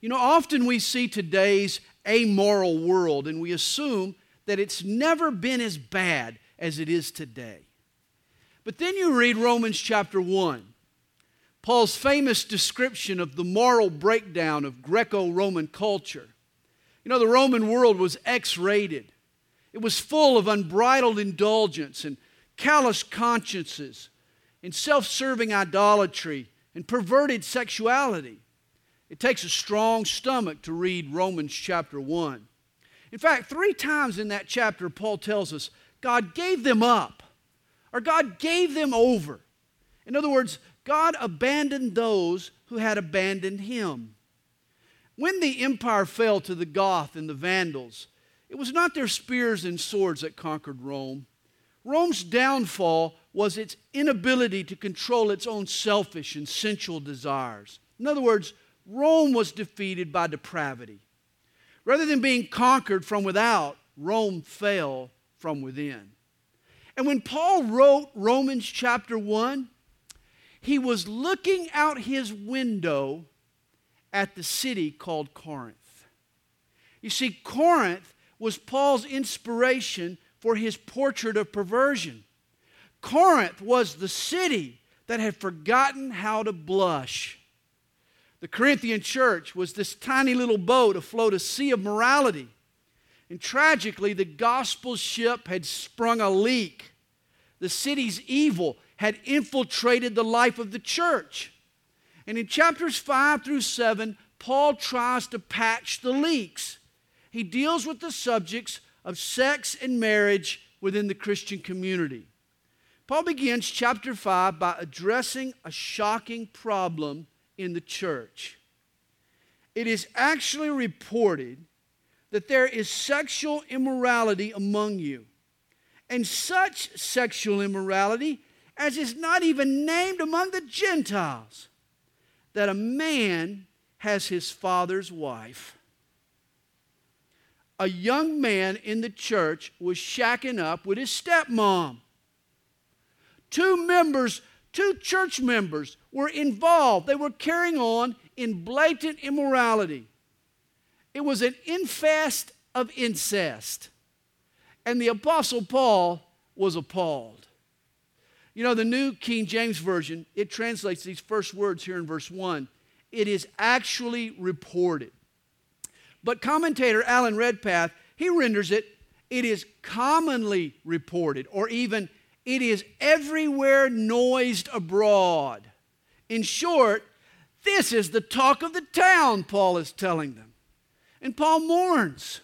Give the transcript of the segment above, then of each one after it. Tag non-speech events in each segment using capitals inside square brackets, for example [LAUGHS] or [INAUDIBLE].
You know, often we see today's amoral world and we assume that it's never been as bad as it is today. But then you read Romans chapter 1, Paul's famous description of the moral breakdown of Greco Roman culture. You know, the Roman world was X rated, it was full of unbridled indulgence and callous consciences and self serving idolatry and perverted sexuality. It takes a strong stomach to read Romans chapter 1. In fact, three times in that chapter, Paul tells us God gave them up, or God gave them over. In other words, God abandoned those who had abandoned him. When the empire fell to the Goth and the Vandals, it was not their spears and swords that conquered Rome. Rome's downfall was its inability to control its own selfish and sensual desires. In other words, Rome was defeated by depravity. Rather than being conquered from without, Rome fell from within. And when Paul wrote Romans chapter 1, he was looking out his window at the city called Corinth. You see, Corinth was Paul's inspiration for his portrait of perversion. Corinth was the city that had forgotten how to blush. The Corinthian church was this tiny little boat afloat a sea of morality. And tragically, the gospel ship had sprung a leak. The city's evil had infiltrated the life of the church. And in chapters 5 through 7, Paul tries to patch the leaks. He deals with the subjects of sex and marriage within the Christian community. Paul begins chapter 5 by addressing a shocking problem in the church. It is actually reported that there is sexual immorality among you, and such sexual immorality as is not even named among the Gentiles, that a man has his father's wife. A young man in the church was shacking up with his stepmom. Two members Two church members were involved. They were carrying on in blatant immorality. It was an infest of incest. And the Apostle Paul was appalled. You know, the New King James Version, it translates these first words here in verse 1. It is actually reported. But commentator Alan Redpath, he renders it, it is commonly reported, or even it is everywhere noised abroad. In short, this is the talk of the town, Paul is telling them. And Paul mourns.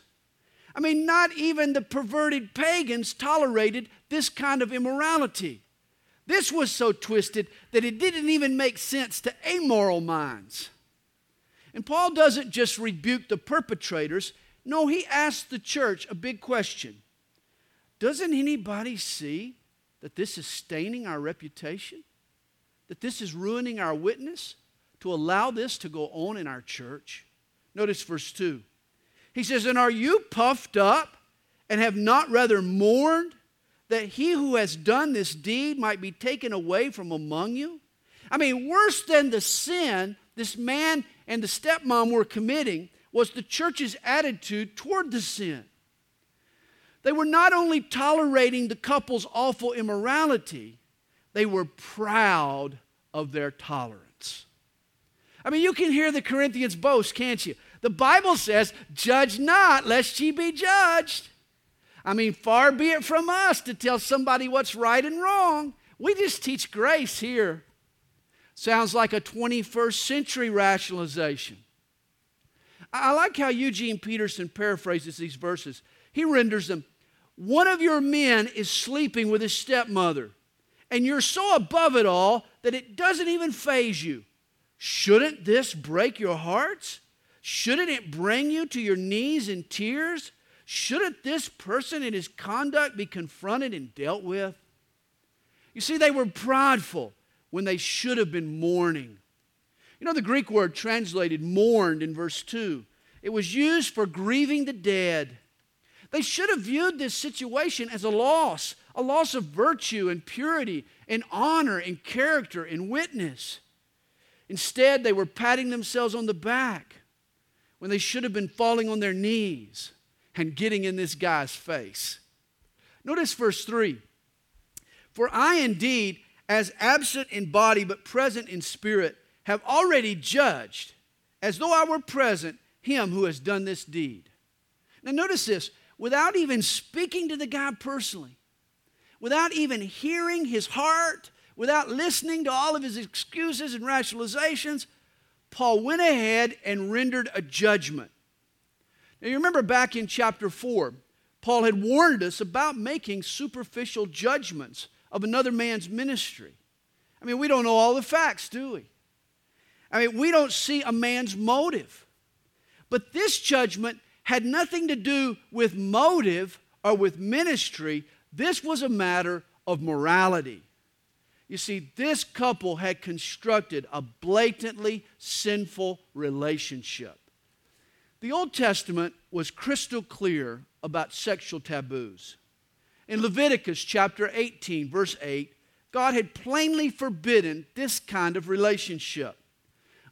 I mean, not even the perverted pagans tolerated this kind of immorality. This was so twisted that it didn't even make sense to amoral minds. And Paul doesn't just rebuke the perpetrators, no, he asks the church a big question Doesn't anybody see that this is staining our reputation, that this is ruining our witness, to allow this to go on in our church? Notice verse 2. He says, And are you puffed up and have not rather mourned that he who has done this deed might be taken away from among you? I mean, worse than the sin this man and the stepmom were committing was the church's attitude toward the sin. They were not only tolerating the couple's awful immorality, they were proud of their tolerance. I mean, you can hear the Corinthians boast, can't you? The Bible says, Judge not, lest ye be judged. I mean, far be it from us to tell somebody what's right and wrong. We just teach grace here. Sounds like a 21st century rationalization. I like how Eugene Peterson paraphrases these verses. He renders them one of your men is sleeping with his stepmother, and you're so above it all that it doesn't even faze you. Shouldn't this break your hearts? Shouldn't it bring you to your knees in tears? Shouldn't this person and his conduct be confronted and dealt with? You see, they were prideful when they should have been mourning. You know, the Greek word translated mourned in verse 2, it was used for grieving the dead. They should have viewed this situation as a loss, a loss of virtue and purity and honor and character and witness. Instead, they were patting themselves on the back. when they should have been falling on their knees and getting in this guy's face. Notice verse 3 For I indeed, as absent in body but present in spirit, have already judged, as though I were present, him who has done this deed. Now, notice this without even speaking to the guy personally, without even hearing his heart, without listening to all of his excuses and rationalizations, Paul went ahead and rendered a judgment. Now, you remember back in chapter 4, Paul had warned us about making superficial judgments of another man's ministry. I mean, we don't know all the facts, do we? I mean, we don't see a man's motive. But this judgment had nothing to do with motive or with ministry. This was a matter of morality. You see, this couple had constructed a blatantly sinful relationship. The Old Testament was crystal clear about sexual taboos. In Leviticus chapter 18, verse 8, God had plainly forbidden this kind of relationship.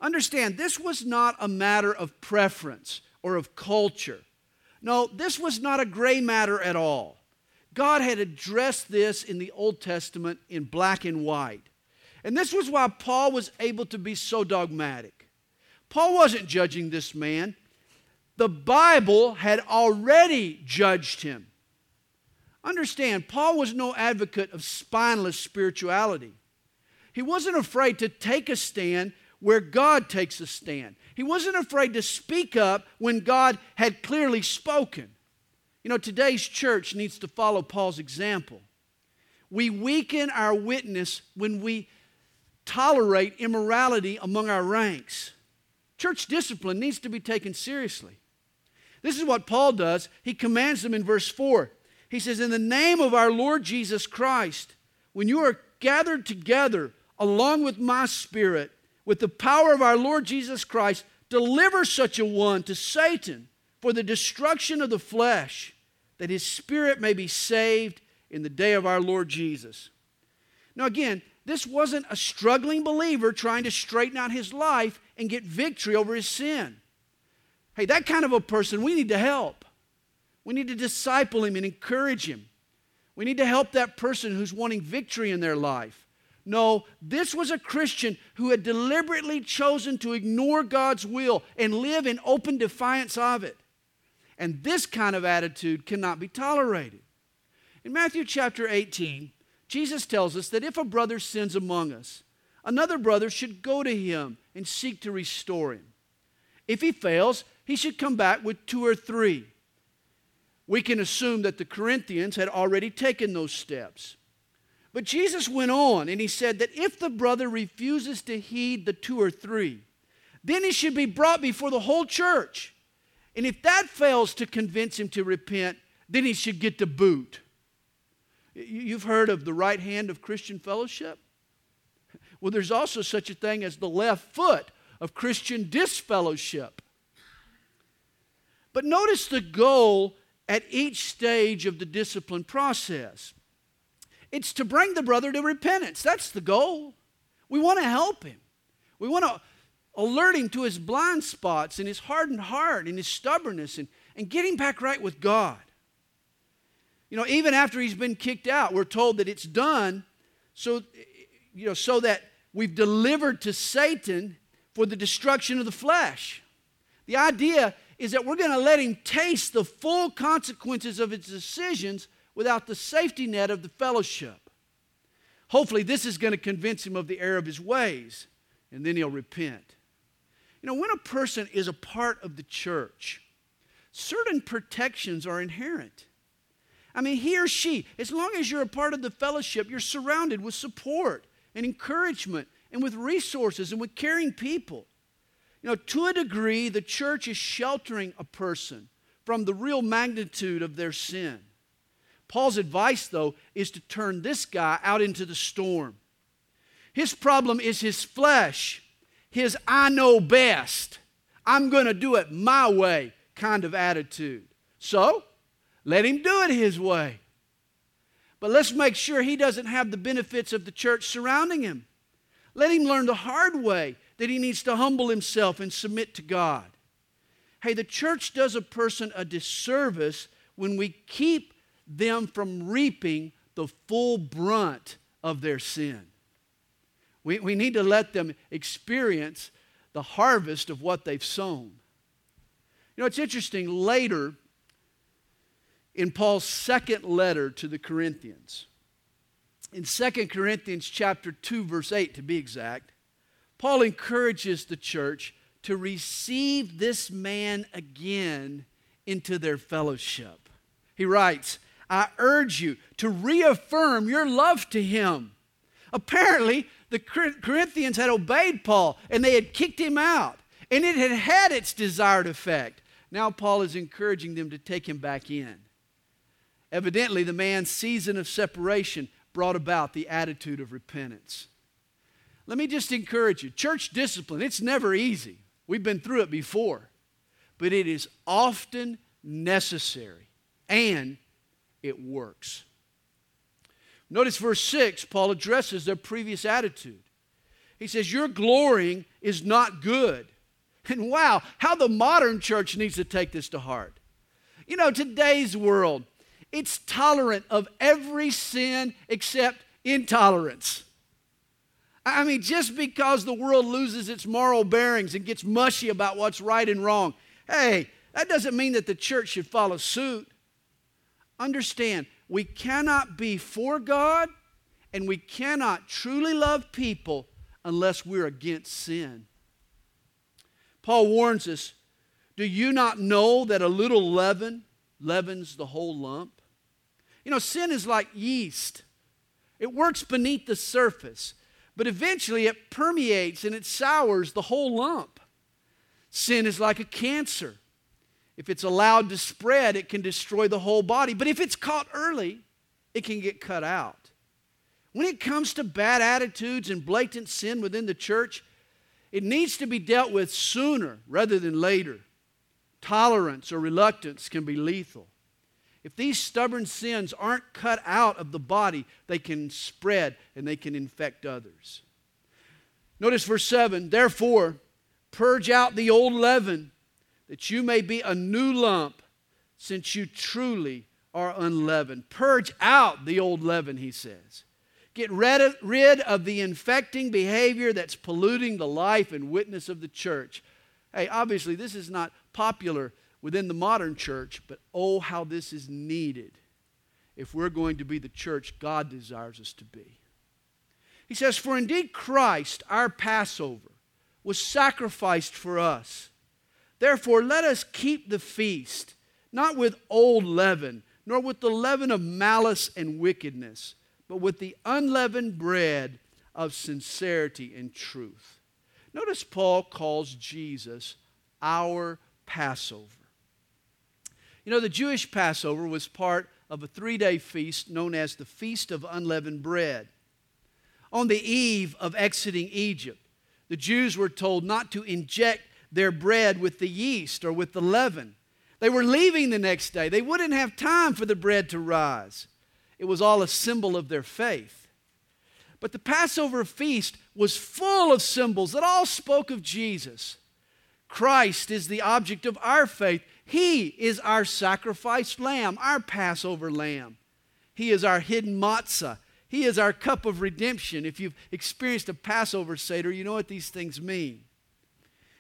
Understand, this was not a matter of preference or of culture. No, this was not a gray matter at all. God had addressed this in the Old Testament in black and white. And this was why Paul was able to be so dogmatic. Paul wasn't judging this man, the Bible had already judged him. Understand, Paul was no advocate of spineless spirituality. He wasn't afraid to take a stand where God takes a stand. He wasn't afraid to speak up when God had clearly spoken. You know, today's church needs to follow Paul's example. We weaken our witness when we tolerate immorality among our ranks. Church discipline needs to be taken seriously. This is what Paul does. He commands them in verse 4. He says, In the name of our Lord Jesus Christ, when you are gathered together along with my spirit, with the power of our Lord Jesus Christ, deliver such a one to Satan for the destruction of the flesh that his spirit may be saved in the day of our Lord Jesus. Now, again, this wasn't a struggling believer trying to straighten out his life and get victory over his sin. Hey, that kind of a person we need to help. We need to disciple him and encourage him. We need to help that person who's wanting victory in their life. No, this was a Christian who had deliberately chosen to ignore God's will and live in open defiance of it. And this kind of attitude cannot be tolerated. In Matthew chapter 18, Jesus tells us that if a brother sins among us, another brother should go to him and seek to restore him. If he fails, he should come back with two or three. We can assume that the Corinthians had already taken those steps. But Jesus went on and he said that if the brother refuses to heed the two or three, then he should be brought before the whole church and if that fails to convince him to repent, then he should get the boot. You've heard of the right hand of Christian fellowship? Well, there's also such a thing as the left foot of Christian disfellowship. But notice the goal at each stage of the discipline process it's to bring the brother to repentance. That's the goal. We want to help him. We want to alert him to his blind spots and his hardened heart and his stubbornness and, and get him back right with God. You know, even after he's been kicked out, we're told that it's done so, you know, so that we've delivered to Satan for the destruction of the flesh. The idea is that we're going to let him taste the full consequences of his decisions without the safety net of the fellowship. Hopefully, this is going to convince him of the error of his ways, and then he'll repent. You know, when a person is a part of the church, certain protections are inherent. I mean, he or she, as long as you're a part of the fellowship, you're surrounded with support and encouragement and with resources and with caring people. You know, to a degree, the church is sheltering a person from the real magnitude of their sin. Paul's advice, though, is to turn this guy out into the storm. His problem is his flesh his I know best, I'm going to do it my way kind of attitude. So, let him do it his way. But let's make sure he doesn't have the benefits of the church surrounding him. Let him learn the hard way that he needs to humble himself and submit to God. Hey, the church does a person a disservice when we keep them from reaping the full brunt of their sin. We, we need to let them experience the harvest of what they've sown. You know, it's interesting. Later, in Paul's second letter to the Corinthians, in 2 Corinthians chapter 2 verse 8 to be exact, Paul encourages the church to receive this man again into their fellowship. He writes, I urge you to reaffirm your love to him. Apparently, the Corinthians had obeyed Paul and they had kicked him out, and it had had its desired effect. Now, Paul is encouraging them to take him back in. Evidently, the man's season of separation brought about the attitude of repentance. Let me just encourage you church discipline, it's never easy. We've been through it before, but it is often necessary and it works. Notice verse 6, Paul addresses their previous attitude. He says, Your glorying is not good. [LAUGHS] And wow, how the modern church needs to take this to heart. You know, today's world, it's tolerant of every sin except intolerance. I mean, just because the world loses its moral bearings and gets mushy about what's right and wrong, hey, that doesn't mean that the church should follow suit. Understand, we cannot be for God and we cannot truly love people unless we're against sin. Paul warns us Do you not know that a little leaven leavens the whole lump? You know, sin is like yeast, it works beneath the surface, but eventually it permeates and it sours the whole lump. Sin is like a cancer. If it's allowed to spread, it can destroy the whole body. But if it's caught early, it can get cut out. When it comes to bad attitudes and blatant sin within the church, it needs to be dealt with sooner rather than later. Tolerance or reluctance can be lethal. If these stubborn sins aren't cut out of the body, they can spread and they can infect others. Notice verse 7 Therefore, purge out the old leaven, that you may be a new lump, since you truly are unleavened. Purge out the old leaven, he says. Get rid of, rid of the infecting behavior that's polluting the life and witness of the church. Hey, obviously, this is not popular within the modern church, but oh, how this is needed if we're going to be the church God desires us to be. He says, For indeed Christ, our Passover, was sacrificed for us. Therefore, let us keep the feast, not with old leaven, nor with the leaven of malice and wickedness, but with the unleavened bread of sincerity and truth. Notice Paul calls Jesus our Passover. You know, the Jewish Passover was part of a three day feast known as the Feast of Unleavened Bread. On the eve of exiting Egypt, the Jews were told not to inject their bread with the yeast or with the leaven. They were leaving the next day. They wouldn't have time for the bread to rise. It was all a symbol of their faith. But the Passover feast was full of symbols that all spoke of Jesus. Christ is the object of our faith. He is our sacrificed lamb, our Passover lamb. He is our hidden matzah. He is our cup of redemption. If you've experienced a Passover Seder, you know what these things mean.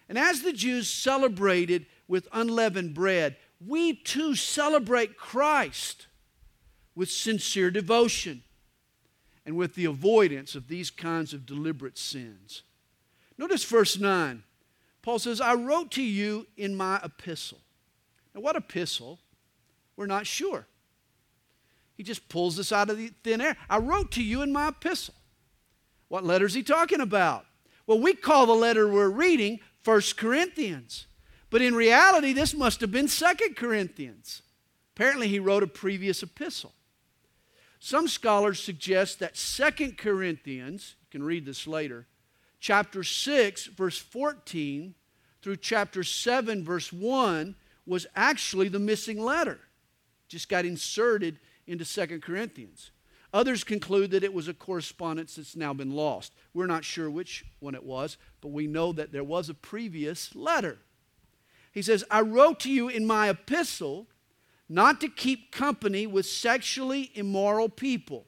And as the Jews celebrated with unleavened bread, we too celebrate Christ with sincere devotion and with the avoidance of these kinds of deliberate sins. Notice verse 9. Paul says, I wrote to you in my epistle. Now, what epistle? We're not sure. He just pulls this out of the thin air. I wrote to you in my epistle. What letter is he talking about? Well, we call the letter we're reading First Corinthians. But in reality, this must have been Second Corinthians. Apparently, he wrote a previous epistle. Some scholars suggest that Second Corinthians, you can read this later, chapter 6, verse 14 through chapter 7, verse 1, was actually the missing letter. Just got inserted into Second Corinthians. Others conclude that it was a correspondence that's now been lost. We're not sure which one it was, but we know that there was a previous letter. He says, I wrote to you in my epistle not to keep company with sexually immoral people.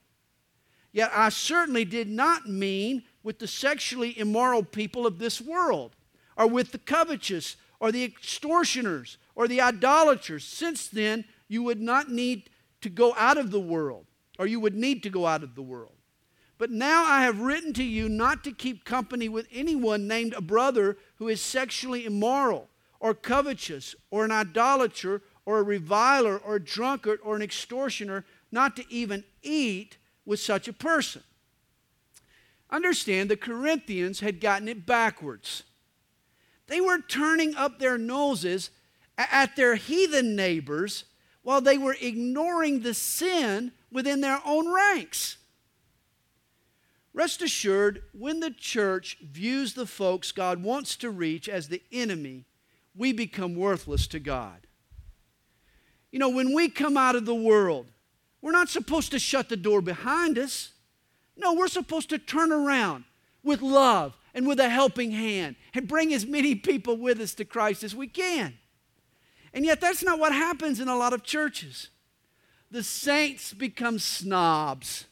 Yet I certainly did not mean with the sexually immoral people of this world, or with the covetous, or the extortioners, or the idolaters. Since then, you would not need to go out of the world, or you would need to go out of the world. But now I have written to you not to keep company with anyone named a brother who is sexually immoral, or covetous, or an idolater, or a reviler, or a drunkard, or an extortioner, not to even eat with such a person. Understand, the Corinthians had gotten it backwards. They were turning up their noses at their heathen neighbors while they were ignoring the sin within their own ranks. Rest assured, when the church views the folks God wants to reach as the enemy, we become worthless to God. You know, when we come out of the world, we're not supposed to shut the door behind us. No, we're supposed to turn around with love and with a helping hand and bring as many people with us to Christ as we can. And yet, that's not what happens in a lot of churches. The saints become snobs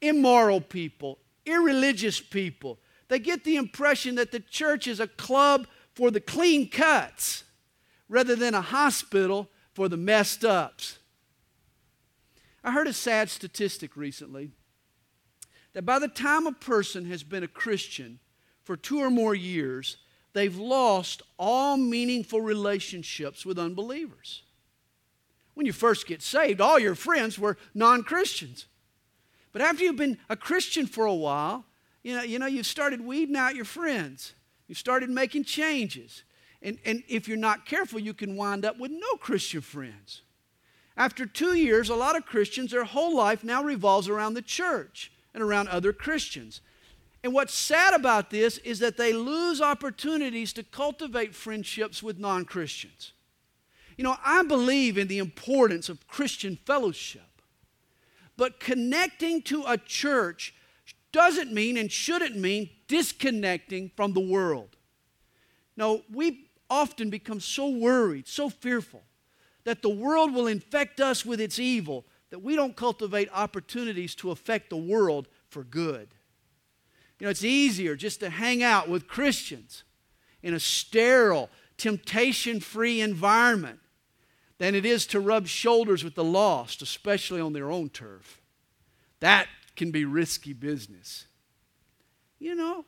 immoral people, irreligious people. They get the impression that the church is a club for the clean cuts rather than a hospital for the messed ups. I heard a sad statistic recently that by the time a person has been a Christian for two or more years, they've lost all meaningful relationships with unbelievers. When you first get saved, all your friends were non Christians. But after you've been a Christian for a while, you know, you know, you've started weeding out your friends. You've started making changes. And, and if you're not careful, you can wind up with no Christian friends. After two years, a lot of Christians, their whole life now revolves around the church and around other Christians. And what's sad about this is that they lose opportunities to cultivate friendships with non Christians. You know, I believe in the importance of Christian fellowship. But connecting to a church doesn't mean and shouldn't mean disconnecting from the world. No, we often become so worried, so fearful that the world will infect us with its evil that we don't cultivate opportunities to affect the world for good. You know, it's easier just to hang out with Christians in a sterile, temptation free environment than it is to rub shoulders with the lost, especially on their own turf. That can be risky business. You know,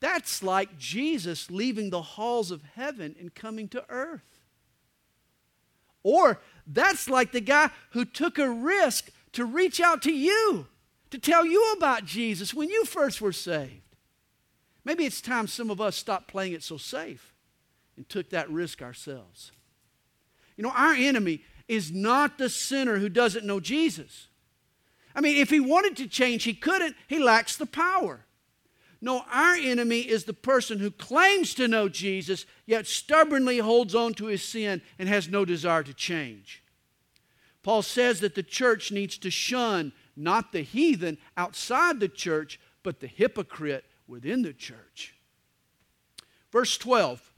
that's like Jesus leaving the halls of heaven and coming to earth. Or that's like the guy who took a risk to reach out to you, to tell you about Jesus when you first were saved. Maybe it's time some of us stopped playing it so safe and took that risk ourselves. You know, our enemy is not the sinner who doesn't know Jesus. I mean, if he wanted to change, he couldn't. He lacks the power. No, our enemy is the person who claims to know Jesus, yet stubbornly holds on to his sin and has no desire to change. Paul says that the church needs to shun not the heathen outside the church, but the hypocrite within the church. Verse 12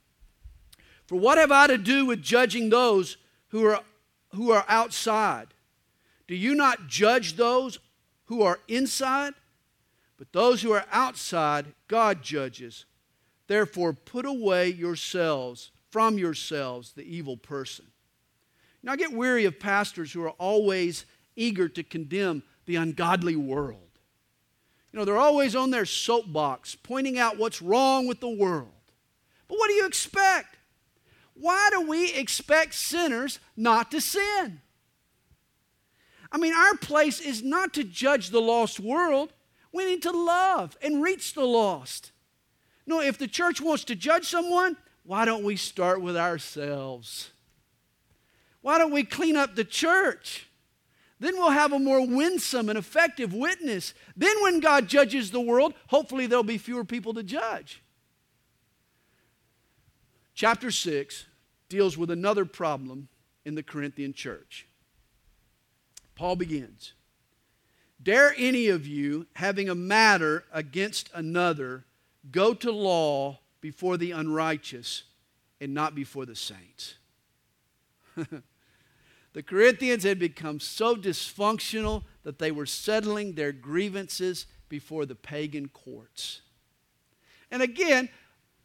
for what have I to do with judging those who are, who are outside? Do you not judge those who are inside? But those who are outside, God judges. Therefore, put away yourselves from yourselves the evil person. Now, I get weary of pastors who are always eager to condemn the ungodly world. You know, they're always on their soapbox pointing out what's wrong with the world. But what do you expect? Why do we expect sinners not to sin? I mean, our place is not to judge the lost world. We need to love and reach the lost. No, if the church wants to judge someone, why don't we start with ourselves? Why don't we clean up the church? Then we'll have a more winsome and effective witness. Then, when God judges the world, hopefully there'll be fewer people to judge. Chapter 6 deals with another problem in the Corinthian church. Paul begins Dare any of you, having a matter against another, go to law before the unrighteous and not before the saints. [LAUGHS] the Corinthians had become so dysfunctional that they were settling their grievances before the pagan courts. And again,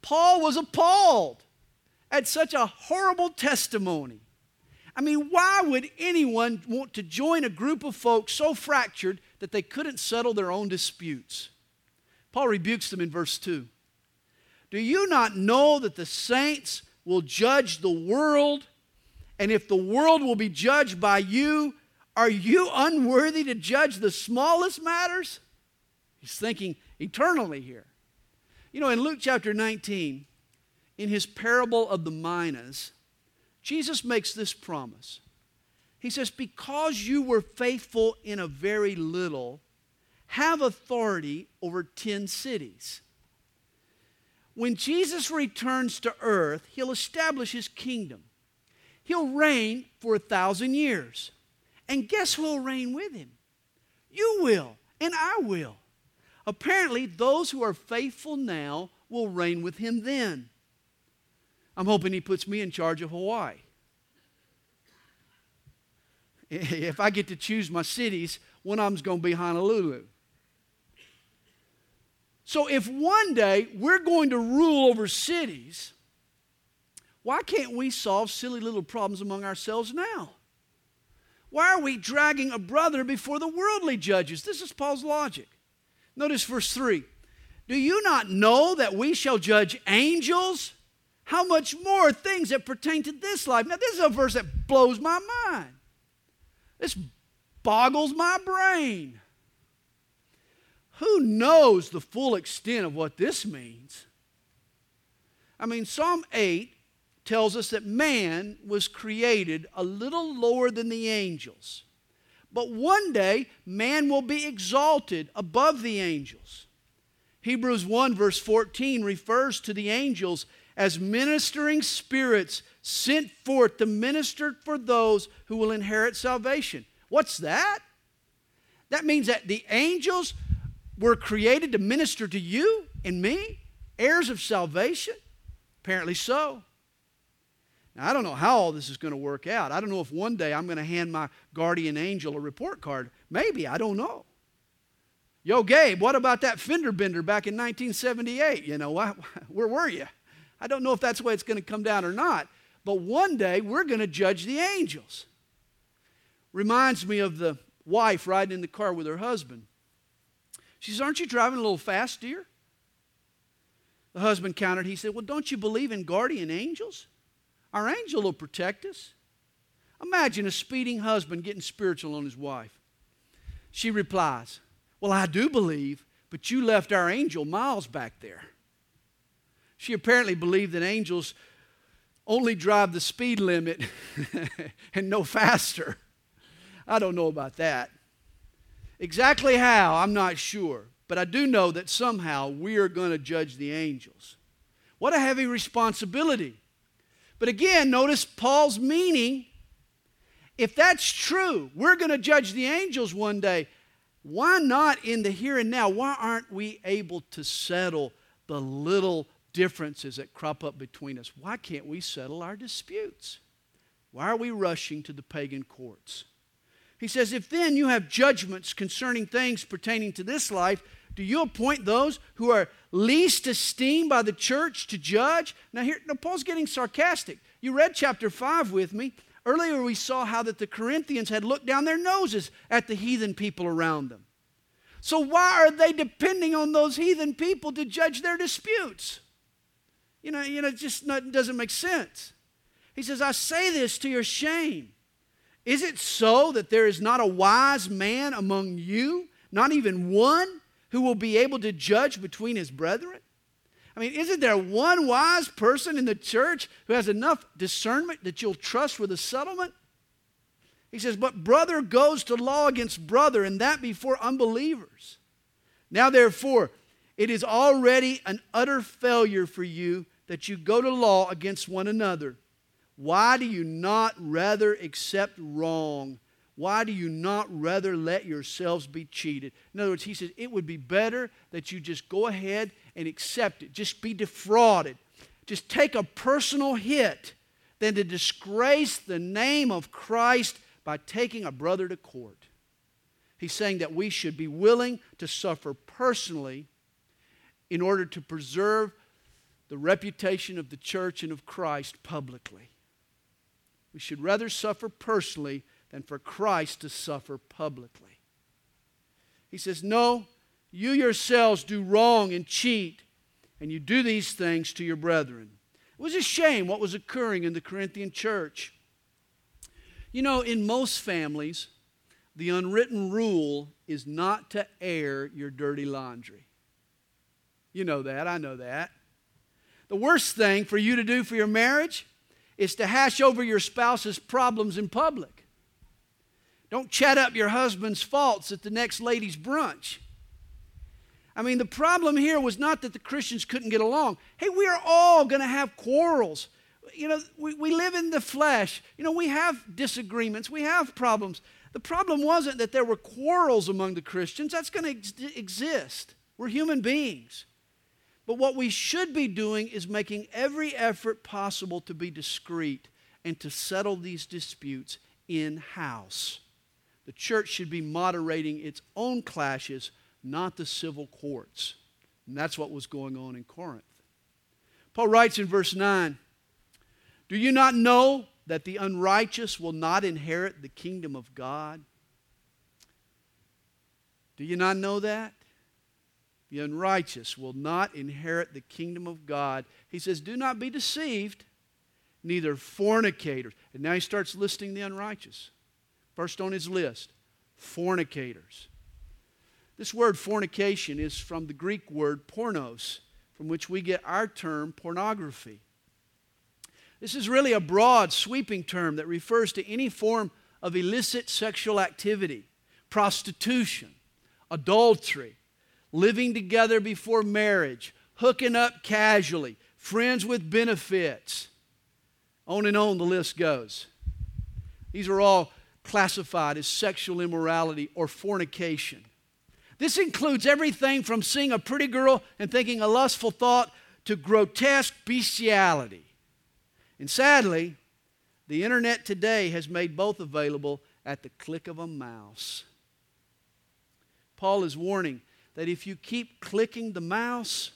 Paul was appalled at such a horrible testimony. I mean, why would anyone want to join a group of folks so fractured that they couldn't settle their own disputes? Paul rebukes them in verse 2. Do you not know that the saints will judge the world? And if the world will be judged by you, are you unworthy to judge the smallest matters? He's thinking eternally here. You know, in Luke chapter 19, in his parable of the minas, Jesus makes this promise. He says, Because you were faithful in a very little, have authority over 10 cities. When Jesus returns to earth, he'll establish his kingdom. He'll reign for a thousand years. And guess who will reign with him? You will, and I will. Apparently, those who are faithful now will reign with him then. I'm hoping he puts me in charge of Hawaii. [LAUGHS] If I get to choose my cities, one of them's going to be Honolulu. So, if one day we're going to rule over cities, why can't we solve silly little problems among ourselves now? Why are we dragging a brother before the worldly judges? This is Paul's logic. Notice verse 3 Do you not know that we shall judge angels? How much more things that pertain to this life? Now, this is a verse that blows my mind. This boggles my brain. Who knows the full extent of what this means? I mean, Psalm 8 tells us that man was created a little lower than the angels. But one day, man will be exalted above the angels. Hebrews 1, verse 14, refers to the angels as ministering spirits sent forth to minister for those who will inherit salvation. What's that? That means that the angels were created to minister to you and me, heirs of salvation? Apparently so. Now, I don't know how all this is going to work out. I don't know if one day I'm going to hand my guardian angel a report card. Maybe, I don't know. Yo, Gabe, what about that fender bender back in 1978? You know, why, where were you? I don't know if that's the way it's going to come down or not. But one day we're going to judge the angels. Reminds me of the wife riding in the car with her husband. She says, Aren't you driving a little fast, dear? The husband countered. He said, Well, don't you believe in guardian angels? Our angel will protect us. Imagine a speeding husband getting spiritual on his wife. She replies, Well, I do believe, but you left our angel miles back there. She apparently believed that angels only drive the speed limit [LAUGHS] and no faster. I don't know about that. Exactly how, I'm not sure. But I do know that somehow we are going to judge the angels. What a heavy responsibility. But again, notice Paul's meaning. If that's true, we're going to judge the angels one day. Why not in the here and now? Why aren't we able to settle the little differences that crop up between us? Why can't we settle our disputes? Why are we rushing to the pagan courts? He says, If then you have judgments concerning things pertaining to this life, do you appoint those who are least esteemed by the church to judge? Now, here, now Paul's getting sarcastic. You read chapter 5 with me. Earlier, we saw how that the Corinthians had looked down their noses at the heathen people around them. So, why are they depending on those heathen people to judge their disputes? You know, you know, just not, doesn't make sense. He says, I say this to your shame. Is it so that there is not a wise man among you, not even one, who will be able to judge between his brethren? I mean, isn't there one wise person in the church who has enough discernment that you'll trust with a settlement? He says, But brother goes to law against brother, and that before unbelievers. Now, therefore, it is already an utter failure for you that you go to law against one another. Why do you not rather accept wrong? Why do you not rather let yourselves be cheated? In other words, he says it would be better that you just go ahead and accept it, just be defrauded. just take a personal hit than to disgrace the name of Christ by taking a brother to court. He's saying that we should be willing to suffer personally in order to preserve the reputation of the church and of Christ publicly. We should rather suffer personally than for Christ to suffer publicly. He says, No, you yourselves do wrong and cheat, and you do these things to your brethren. It was a shame what was occurring in the Corinthian church. You know, in most families, the unwritten rule is not to air your dirty laundry. You know that, I know that. The worst thing for you to do for your marriage is to hash over your spouse's problems in public. Don't chat up your husband's faults at the next lady's brunch. I mean, the problem here was not that the Christians couldn't get along. Hey, we are all going to have quarrels. You know, we, we live in the flesh. You know, we have disagreements, we have problems. The problem wasn't that there were quarrels among the Christians, that's going to ex- exist. We're human beings. But what we should be doing is making every effort possible to be discreet and to settle these disputes in house. The church should be moderating its own clashes, not the civil courts. And that's what was going on in Corinth. Paul writes in verse 9 Do you not know that the unrighteous will not inherit the kingdom of God? Do you not know that? The unrighteous will not inherit the kingdom of God. He says, Do not be deceived, neither fornicators. And now he starts listing the unrighteous. First on his list, fornicators. This word fornication is from the Greek word pornos, from which we get our term pornography. This is really a broad, sweeping term that refers to any form of illicit sexual activity, prostitution, adultery, living together before marriage, hooking up casually, friends with benefits. On and on the list goes. These are all classified as sexual immorality or fornication. This includes everything from seeing a pretty girl and thinking a lustful thought to grotesque bestiality. And sadly, the internet today has made both available at the click of a mouse. Paul is warning that if you keep clicking the mouse,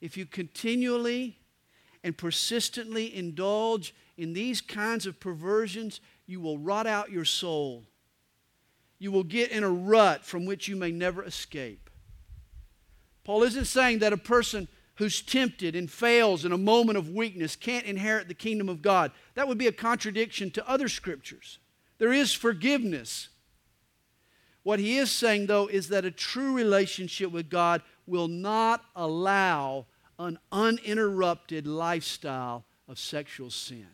if you continually and persistently indulge in these kinds of perversions, you will rot out your soul. You will get in a rut from which you may never escape. Paul isn't saying that a person who's tempted and fails in a moment of weakness can't inherit the kingdom of God. That would be a contradiction to other scriptures. There is forgiveness what he is saying, though, is that a true relationship with God will not allow an uninterrupted lifestyle of sexual sin.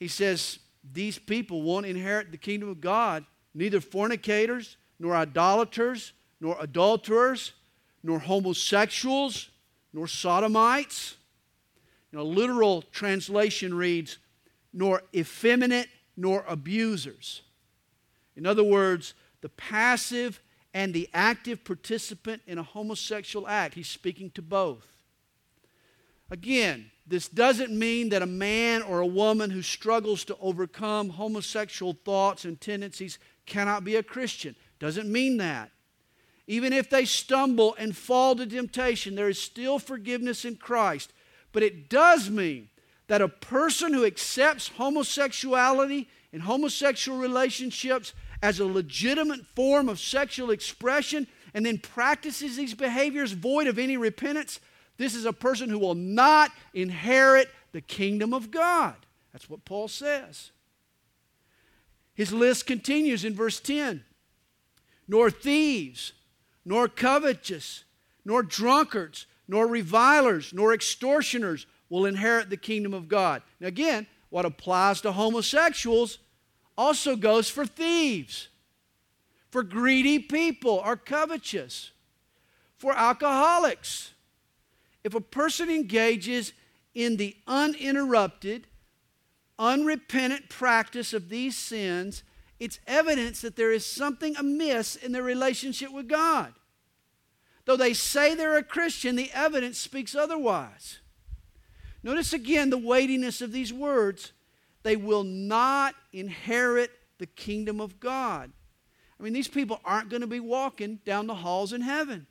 He says, These people won't inherit the kingdom of God, neither fornicators, nor idolaters, nor adulterers, nor homosexuals, nor sodomites. Know, literal translation reads, nor effeminate, nor abusers. In other words, the passive and the active participant in a homosexual act. He's speaking to both. Again, this doesn't mean that a man or a woman who struggles to overcome homosexual thoughts and tendencies cannot be a Christian. Doesn't mean that. Even if they stumble and fall to temptation, there is still forgiveness in Christ. But it does mean that a person who accepts homosexuality and homosexual relationships as a legitimate form of sexual expression and then practices these behaviors void of any repentance, this is a person who will not inherit the kingdom of God. That's what Paul says. His list continues in verse 10 nor thieves, nor covetous, nor drunkards, nor revilers, nor extortioners will inherit the kingdom of God. Now, again, what applies to homosexuals also goes for thieves, for greedy people or covetous, for alcoholics. If a person engages in the uninterrupted, unrepentant practice of these sins, it's evidence that there is something amiss in their relationship with God. Though they say they're a Christian, the evidence speaks otherwise. Notice again the weightiness of these words. They will not inherit the kingdom of God. I mean, these people aren't going to be walking down the halls in heaven.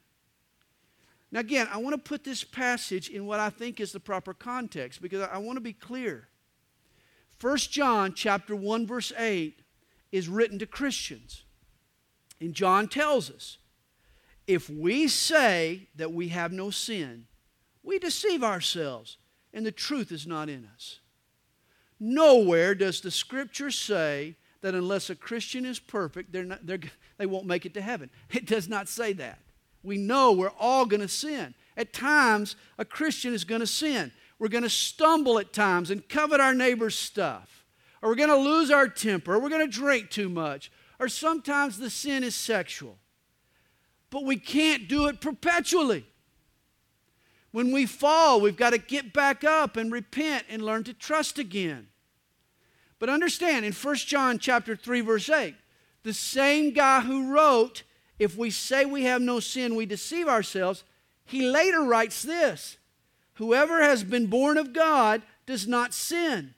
Now, again, I want to put this passage in what I think is the proper context because I want to be clear. 1 John chapter 1 verse 8 is written to Christians. And John tells us, if we say that we have no sin, we deceive ourselves and the truth is not in us. Nowhere does the scripture say that unless a Christian is perfect, they're not, they're, they won't make it to heaven. [LAUGHS] It does not say that. We know we're all going to sin. At times, a Christian is going to sin. We're going to stumble at times and covet our neighbor's stuff. Or we're going to lose our temper. Or we're going to drink too much. Or sometimes the sin is sexual. But we can't do it perpetually. When we fall, we've got to get back up and repent and learn to trust again. But understand in 1 John chapter 3 verse 8, the same guy who wrote if we say we have no sin, we deceive ourselves. He later writes this Whoever has been born of God does not sin,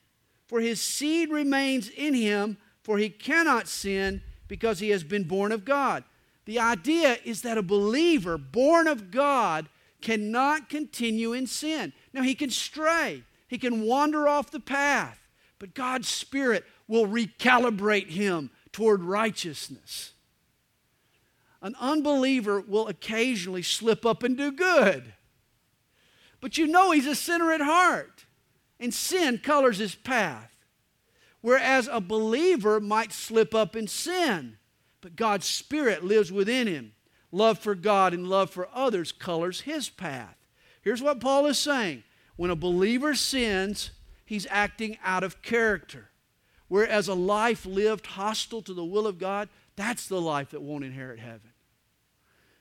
for his seed remains in him, for he cannot sin because he has been born of God. The idea is that a believer born of God cannot continue in sin. Now, he can stray, he can wander off the path, but God's Spirit will recalibrate him toward righteousness. An unbeliever will occasionally slip up and do good. But you know he's a sinner at heart, and sin colors his path. Whereas a believer might slip up in sin, but God's Spirit lives within him. Love for God and love for others colors his path. Here's what Paul is saying when a believer sins, he's acting out of character. Whereas a life lived hostile to the will of God, that's the life that won't inherit heaven.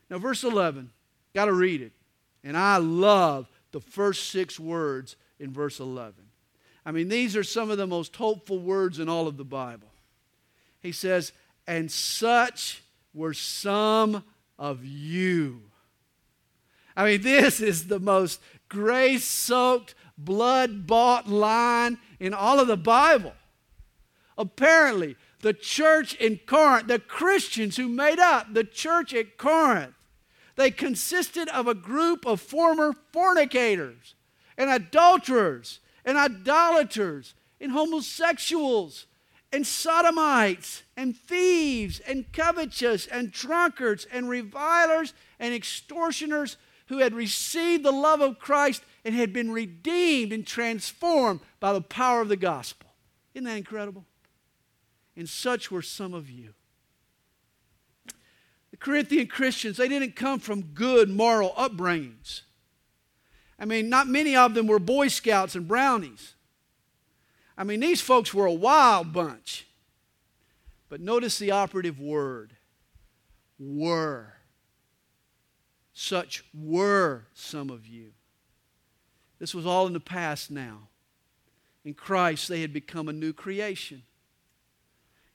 Now, verse 11, got to read it. And I love the first six words in verse 11. I mean, these are some of the most hopeful words in all of the Bible. He says, And such were some of you. I mean, this is the most grace soaked, blood bought line in all of the Bible. Apparently, the church in Corinth, the Christians who made up the church at Corinth, they consisted of a group of former fornicators and adulterers and idolaters and homosexuals and sodomites and thieves and covetous and drunkards and revilers and extortioners who had received the love of Christ and had been redeemed and transformed by the power of the gospel. Isn't that incredible? And such were some of you. The Corinthian Christians, they didn't come from good moral upbringings. I mean, not many of them were Boy Scouts and Brownies. I mean, these folks were a wild bunch. But notice the operative word were. Such were some of you. This was all in the past now. In Christ, they had become a new creation.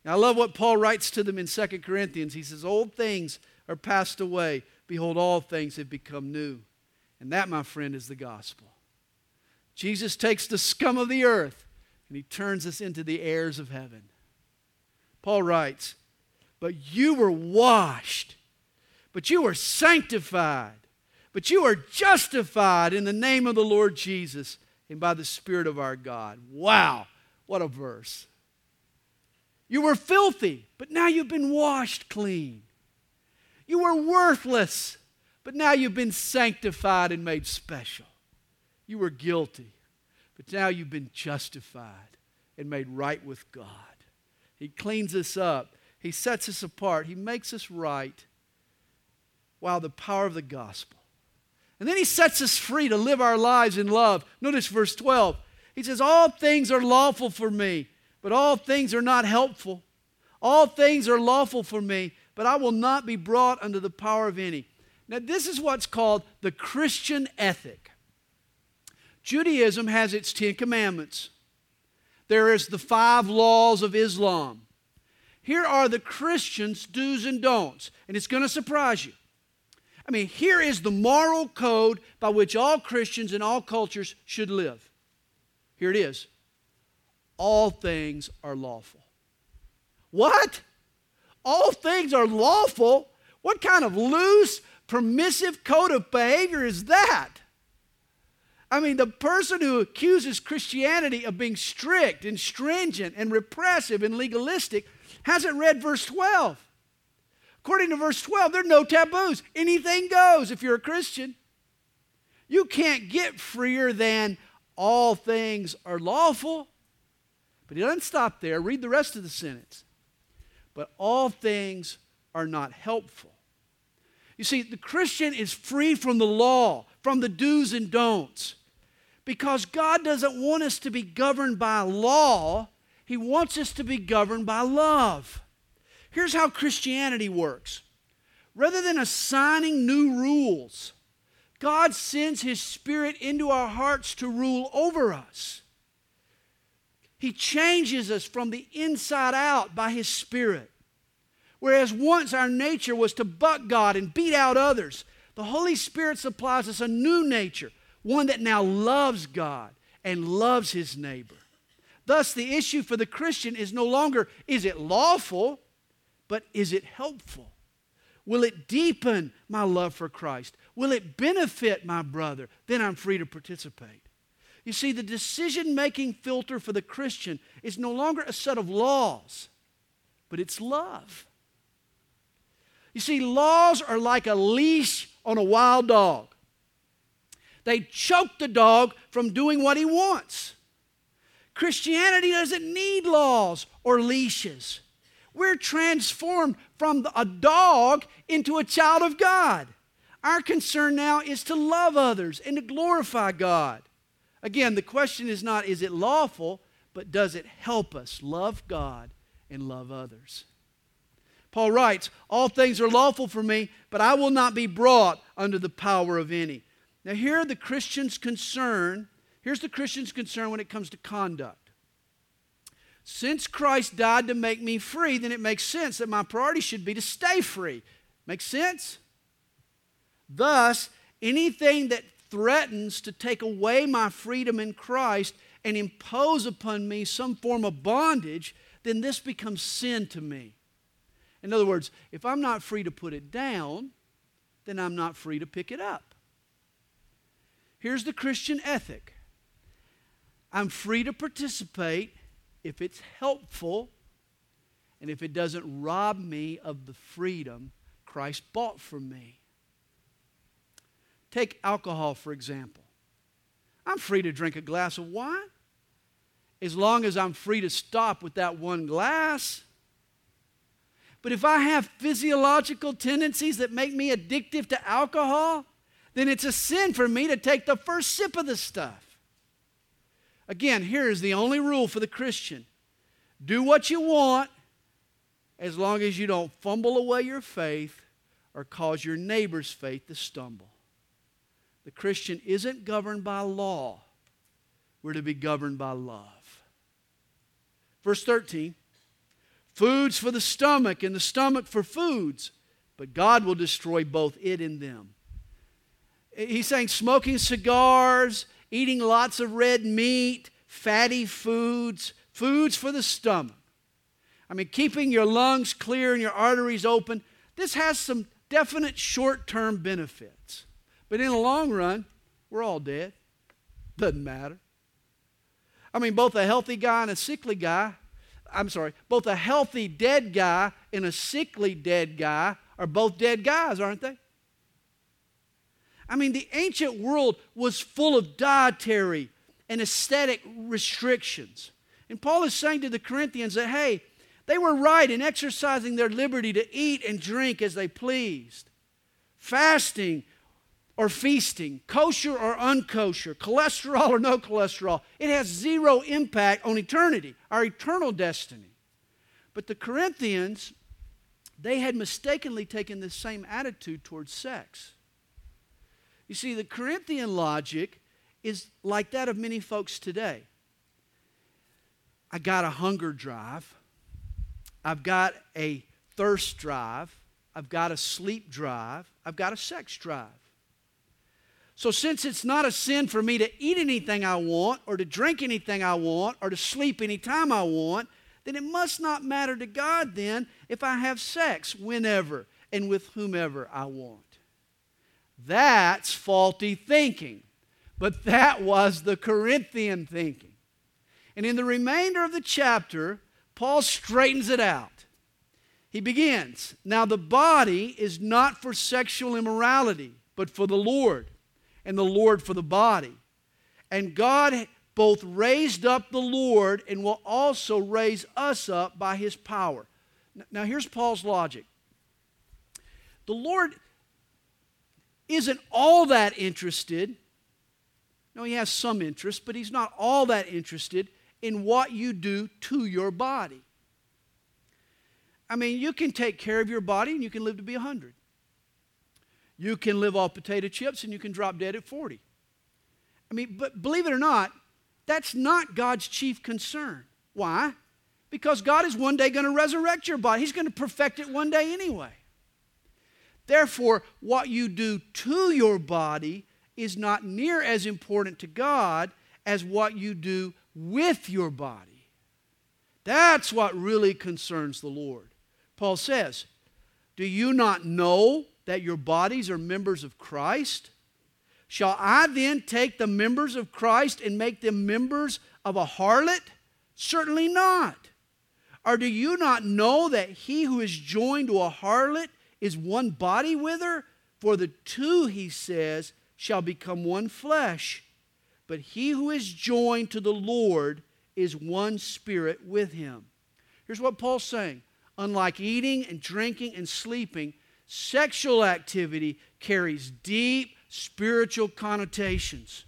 Now, I love what Paul writes to them in 2 Corinthians. He says, Old things are passed away. Behold, all things have become new. And that, my friend, is the gospel. Jesus takes the scum of the earth and he turns us into the heirs of heaven. Paul writes, But you were washed, but you were sanctified, but you are justified in the name of the Lord Jesus and by the Spirit of our God. Wow, what a verse. You were filthy, but now you've been washed clean. You were worthless, but now you've been sanctified and made special. You were guilty, but now you've been justified and made right with God. He cleans us up, He sets us apart, He makes us right. Wow, the power of the gospel. And then He sets us free to live our lives in love. Notice verse 12. He says, All things are lawful for me but all things are not helpful. All things are lawful for me, but I will not be brought under the power of any. Now, this is what's called the Christian ethic. Judaism has its Ten Commandments. There is the five laws of Islam. Here are the Christians' do's and don'ts, and it's going to surprise you. I mean, here is the moral code by which all Christians in all cultures should live. Here it is all things are lawful. What? All things are lawful? What kind of loose, permissive code of behavior is that? I mean, the person who accuses Christianity of being strict and stringent and repressive and legalistic hasn't read verse 12. According to verse 12, there are no taboos. Anything goes if you're a Christian. You can't get freer than all things are lawful. But he doesn't stop there. Read the rest of the sentence. But all things are not helpful. You see, the Christian is free from the law, from the do's and don'ts. Because God doesn't want us to be governed by law, He wants us to be governed by love. Here's how Christianity works rather than assigning new rules, God sends His Spirit into our hearts to rule over us. He changes us from the inside out by His Spirit. Whereas once our nature was to buck God and beat out others, the Holy Spirit supplies us a new nature, one that now loves God and loves his neighbor. Thus, the issue for the Christian is no longer is it lawful, but is it helpful? Will it deepen my love for Christ? Will it benefit my brother? Then I'm free to participate. You see, the decision making filter for the Christian is no longer a set of laws, but it's love. You see, laws are like a leash on a wild dog. They choke the dog from doing what he wants. Christianity doesn't need laws or leashes. We're transformed from a dog into a child of God. Our concern now is to love others and to glorify God. Again, the question is not is it lawful, but does it help us love God and love others? Paul writes, All things are lawful for me, but I will not be brought under the power of any. Now, here the Christian's concern, here's the Christian's concern when it comes to conduct. Since Christ died to make me free, then it makes sense that my priority should be to stay free. Makes sense? Thus, anything that threatens to take away my freedom in Christ and impose upon me some form of bondage, then this becomes sin to me. In other words, if I'm not free to put it down, then I'm not free to pick it up. Here's the Christian ethic I'm free to participate if it's helpful and if it doesn't rob me of the freedom Christ bought for me. Take alcohol, for example. I'm free to drink a glass of wine as long as I'm free to stop with that one glass. But if I have physiological tendencies that make me addictive to alcohol, then it's a sin for me to take the first sip of the stuff. Again, here is the only rule for the Christian do what you want as long as you don't fumble away your faith or cause your neighbor's faith to stumble. The Christian isn't governed by law, we're to be governed by love. Verse 13 Foods for the stomach, and the stomach for foods, but God will destroy both it and them. He's saying smoking cigars, eating lots of red meat, fatty foods, foods for the stomach. I mean, keeping your lungs clear and your arteries open, this has some definite short term benefits. But in the long run, we're all dead. Doesn't matter. I mean, both a healthy guy and a sickly guy, I'm sorry, both a healthy dead guy and a sickly dead guy are both dead guys, aren't they? I mean, the ancient world was full of dietary and aesthetic restrictions. And Paul is saying to the Corinthians that, hey, they were right in exercising their liberty to eat and drink as they pleased. Fasting or feasting, kosher or unkosher, cholesterol or no cholesterol, it has zero impact on eternity, our eternal destiny. But the Corinthians, they had mistakenly taken the same attitude towards sex. You see, the Corinthian logic is like that of many folks today. I got a hunger drive, I've got a thirst drive, I've got a sleep drive, I've got a sex drive. So, since it's not a sin for me to eat anything I want, or to drink anything I want, or to sleep anytime I want, then it must not matter to God then if I have sex whenever and with whomever I want. That's faulty thinking. But that was the Corinthian thinking. And in the remainder of the chapter, Paul straightens it out. He begins Now the body is not for sexual immorality, but for the Lord, and the Lord for the body. And God both raised up the Lord and will also raise us up by his power. Now, here's Paul's logic the Lord isn't all that interested. No, he has some interest, but he's not all that interested in what you do to your body. I mean, you can take care of your body and you can live to be 100. You can live off potato chips and you can drop dead at 40. I mean, but believe it or not, that's not God's chief concern. Why? Because God is one day going to resurrect your body. He's going to perfect it one day anyway. Therefore, what you do to your body is not near as important to God as what you do with your body. That's what really concerns the Lord. Paul says, Do you not know that your bodies are members of Christ? Shall I then take the members of Christ and make them members of a harlot? Certainly not. Or do you not know that he who is joined to a harlot is one body with her? For the two, he says, shall become one flesh. But he who is joined to the Lord is one spirit with him. Here's what Paul's saying unlike eating and drinking and sleeping, sexual activity carries deep spiritual connotations.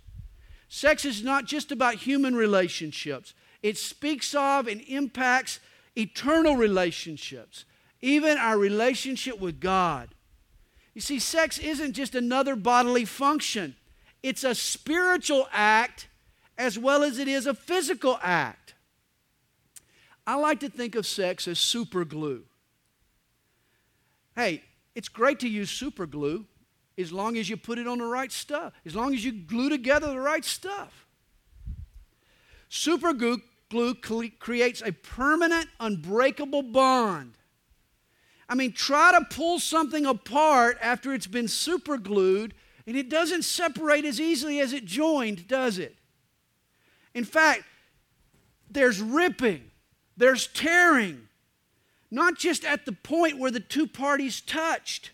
Sex is not just about human relationships, it speaks of and impacts eternal relationships even our relationship with God. You see, sex isn't just another bodily function, it's a spiritual act as well as it is a physical act. I like to think of sex as super glue. Hey, it's great to use super glue as long as you put it on the right stuff, as long as you glue together the right stuff. Super glue, creates a permanent, unbreakable bond I mean, try to pull something apart after it's been super glued, and it doesn't separate as easily as it joined, does it? In fact, there's ripping, there's tearing, not just at the point where the two parties touched,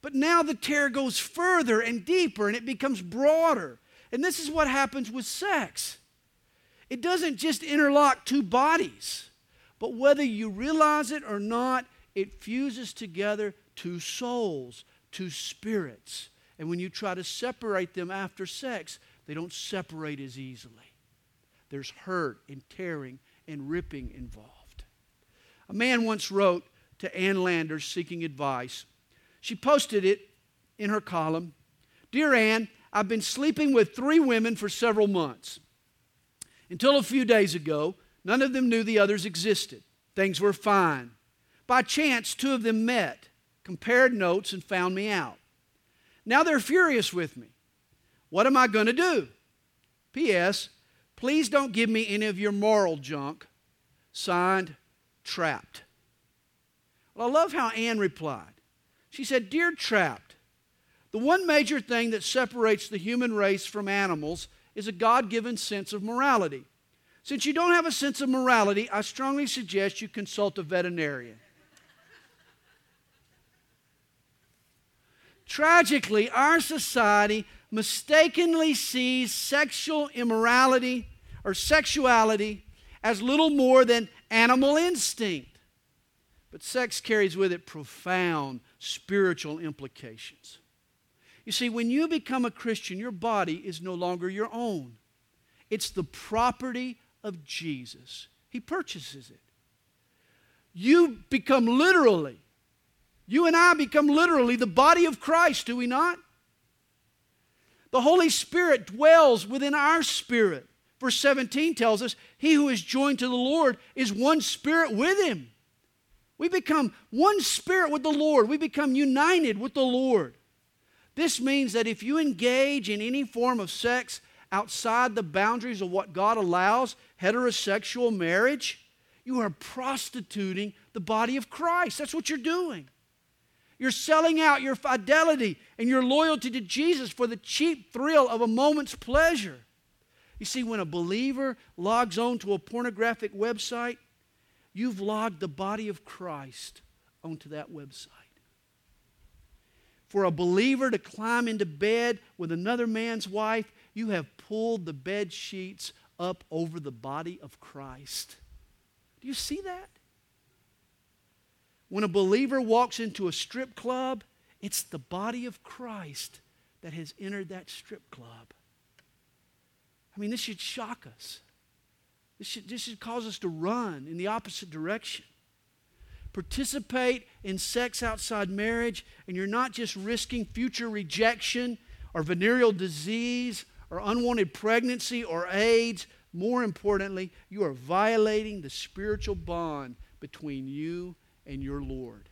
but now the tear goes further and deeper and it becomes broader. And this is what happens with sex it doesn't just interlock two bodies, but whether you realize it or not, it fuses together two souls, two spirits. And when you try to separate them after sex, they don't separate as easily. There's hurt and tearing and ripping involved. A man once wrote to Ann Landers seeking advice. She posted it in her column Dear Ann, I've been sleeping with three women for several months. Until a few days ago, none of them knew the others existed. Things were fine. By chance, two of them met, compared notes, and found me out. Now they're furious with me. What am I going to do? P.S. Please don't give me any of your moral junk. Signed, Trapped. Well, I love how Ann replied. She said, Dear Trapped, the one major thing that separates the human race from animals is a God given sense of morality. Since you don't have a sense of morality, I strongly suggest you consult a veterinarian. Tragically, our society mistakenly sees sexual immorality or sexuality as little more than animal instinct. But sex carries with it profound spiritual implications. You see, when you become a Christian, your body is no longer your own, it's the property of Jesus. He purchases it. You become literally you and I become literally the body of Christ, do we not? The Holy Spirit dwells within our spirit. Verse 17 tells us, He who is joined to the Lord is one spirit with Him. We become one spirit with the Lord. We become united with the Lord. This means that if you engage in any form of sex outside the boundaries of what God allows, heterosexual marriage, you are prostituting the body of Christ. That's what you're doing. You're selling out your fidelity and your loyalty to Jesus for the cheap thrill of a moment's pleasure. You see, when a believer logs on to a pornographic website, you've logged the body of Christ onto that website. For a believer to climb into bed with another man's wife, you have pulled the bed sheets up over the body of Christ. Do you see that? When a believer walks into a strip club, it's the body of Christ that has entered that strip club. I mean, this should shock us. This should, this should cause us to run in the opposite direction. Participate in sex outside marriage, and you're not just risking future rejection or venereal disease or unwanted pregnancy or AIDS. More importantly, you are violating the spiritual bond between you and your Lord.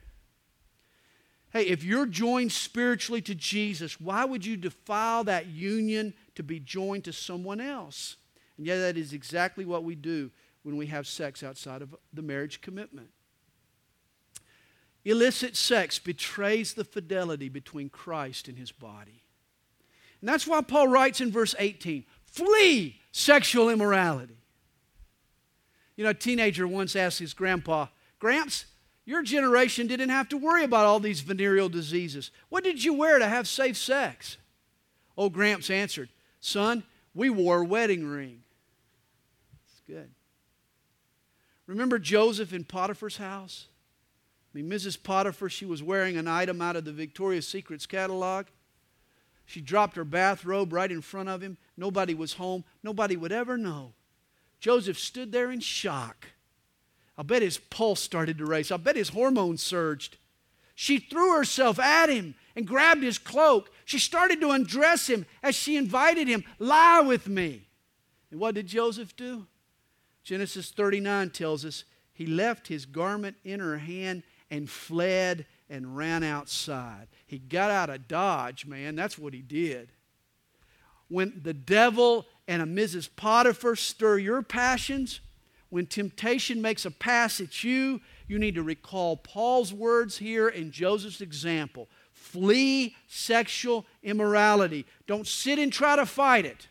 Hey, if you're joined spiritually to Jesus, why would you defile that union to be joined to someone else? And yet, that is exactly what we do when we have sex outside of the marriage commitment. Illicit sex betrays the fidelity between Christ and his body. And that's why Paul writes in verse 18 flee sexual immorality. You know, a teenager once asked his grandpa, Gramps, your generation didn't have to worry about all these venereal diseases. What did you wear to have safe sex? Old Gramps answered, Son, we wore a wedding ring. It's good. Remember Joseph in Potiphar's house? I mean, Mrs. Potiphar, she was wearing an item out of the Victoria's Secrets catalog. She dropped her bathrobe right in front of him. Nobody was home. Nobody would ever know. Joseph stood there in shock. I bet his pulse started to race. I bet his hormones surged. She threw herself at him and grabbed his cloak. She started to undress him as she invited him, Lie with me. And what did Joseph do? Genesis 39 tells us he left his garment in her hand and fled and ran outside. He got out of Dodge, man. That's what he did. When the devil and a Mrs. Potiphar stir your passions, when temptation makes a pass at you, you need to recall Paul's words here and Joseph's example. Flee sexual immorality. Don't sit and try to fight it.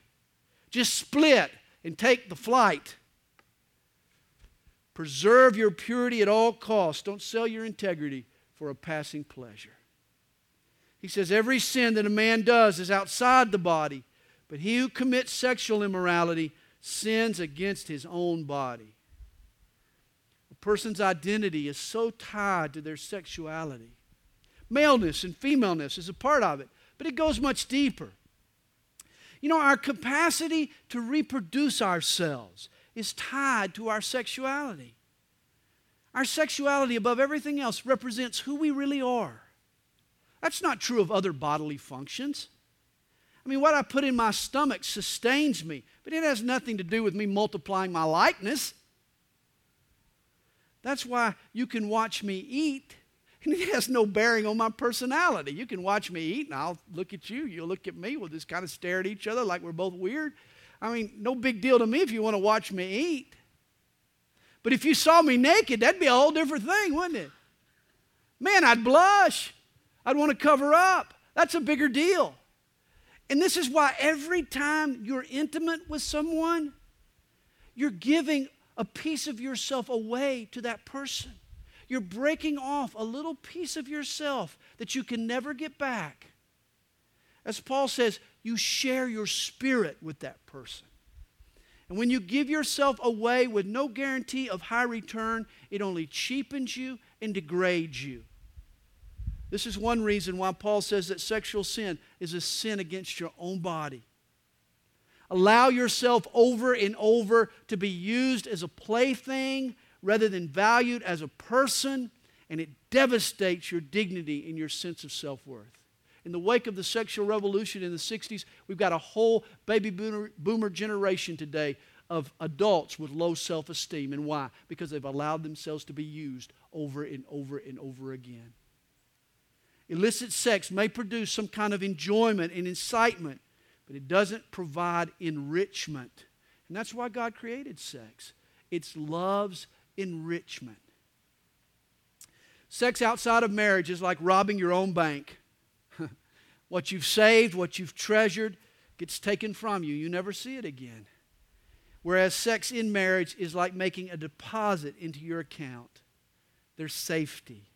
Just split and take the flight. Preserve your purity at all costs. Don't sell your integrity for a passing pleasure. He says, Every sin that a man does is outside the body, but he who commits sexual immorality sins against his own body. A person's identity is so tied to their sexuality. Maleness and femaleness is a part of it, but it goes much deeper. You know, our capacity to reproduce ourselves is tied to our sexuality. Our sexuality, above everything else, represents who we really are. That's not true of other bodily functions. I mean, what I put in my stomach sustains me, but it has nothing to do with me multiplying my likeness. That's why you can watch me eat, and [LAUGHS] it has no bearing on my personality. You can watch me eat, and I'll look at you, you'll look at me, we'll just kind of stare at each other like we're both weird. I mean, no big deal to me if you want to watch me eat. But if you saw me naked, that'd be a whole different thing, wouldn't it? Man, I'd blush. I'd want to cover up. That's a bigger deal. And this is why every time you're intimate with someone, you're giving a piece of yourself away to that person. You're breaking off a little piece of yourself that you can never get back. As Paul says, you share your spirit with that person. And when you give yourself away with no guarantee of high return, it only cheapens you and degrades you. This is one reason why Paul says that sexual sin is a sin against your own body. Allow yourself over and over to be used as a plaything rather than valued as a person, and it devastates your dignity and your sense of self worth. In the wake of the sexual revolution in the 60s, we've got a whole baby boomer, generation today of adults with low self esteem. And why? Because they've allowed themselves to be used over and over and over again. Illicit sex may produce some kind of enjoyment and incitement, but it doesn't provide enrichment. And that's why God created sex. It's love's enrichment. Sex outside of marriage is like robbing your own bank. [LAUGHS] what you've saved, what you've treasured, gets taken from you. You never see it again. Whereas sex in marriage is like making a deposit into your account. There's safety,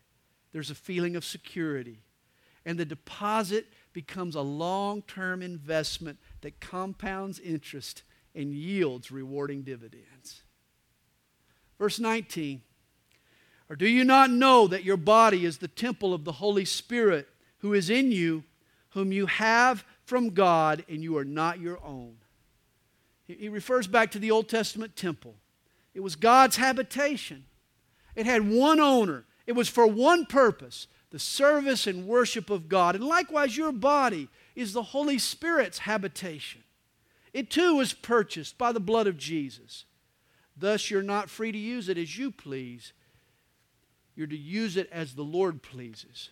there's a feeling of security. And the deposit becomes a long term investment that compounds interest and yields rewarding dividends. Verse 19 Or do you not know that your body is the temple of the Holy Spirit who is in you, whom you have from God, and you are not your own? He refers back to the Old Testament temple. It was God's habitation, it had one owner, it was for one purpose the service and worship of God. And likewise, your body is the Holy Spirit's habitation. It too was purchased by the blood of Jesus. Thus, you're not free to use it as you please. You're to use it as the Lord pleases.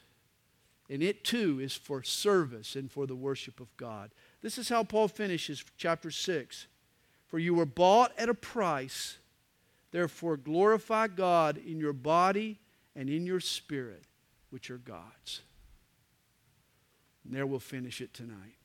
And it too is for service and for the worship of God. This is how Paul finishes chapter 6. For you were bought at a price. Therefore, glorify God in your body and in your spirit which are God's. And there we'll finish it tonight.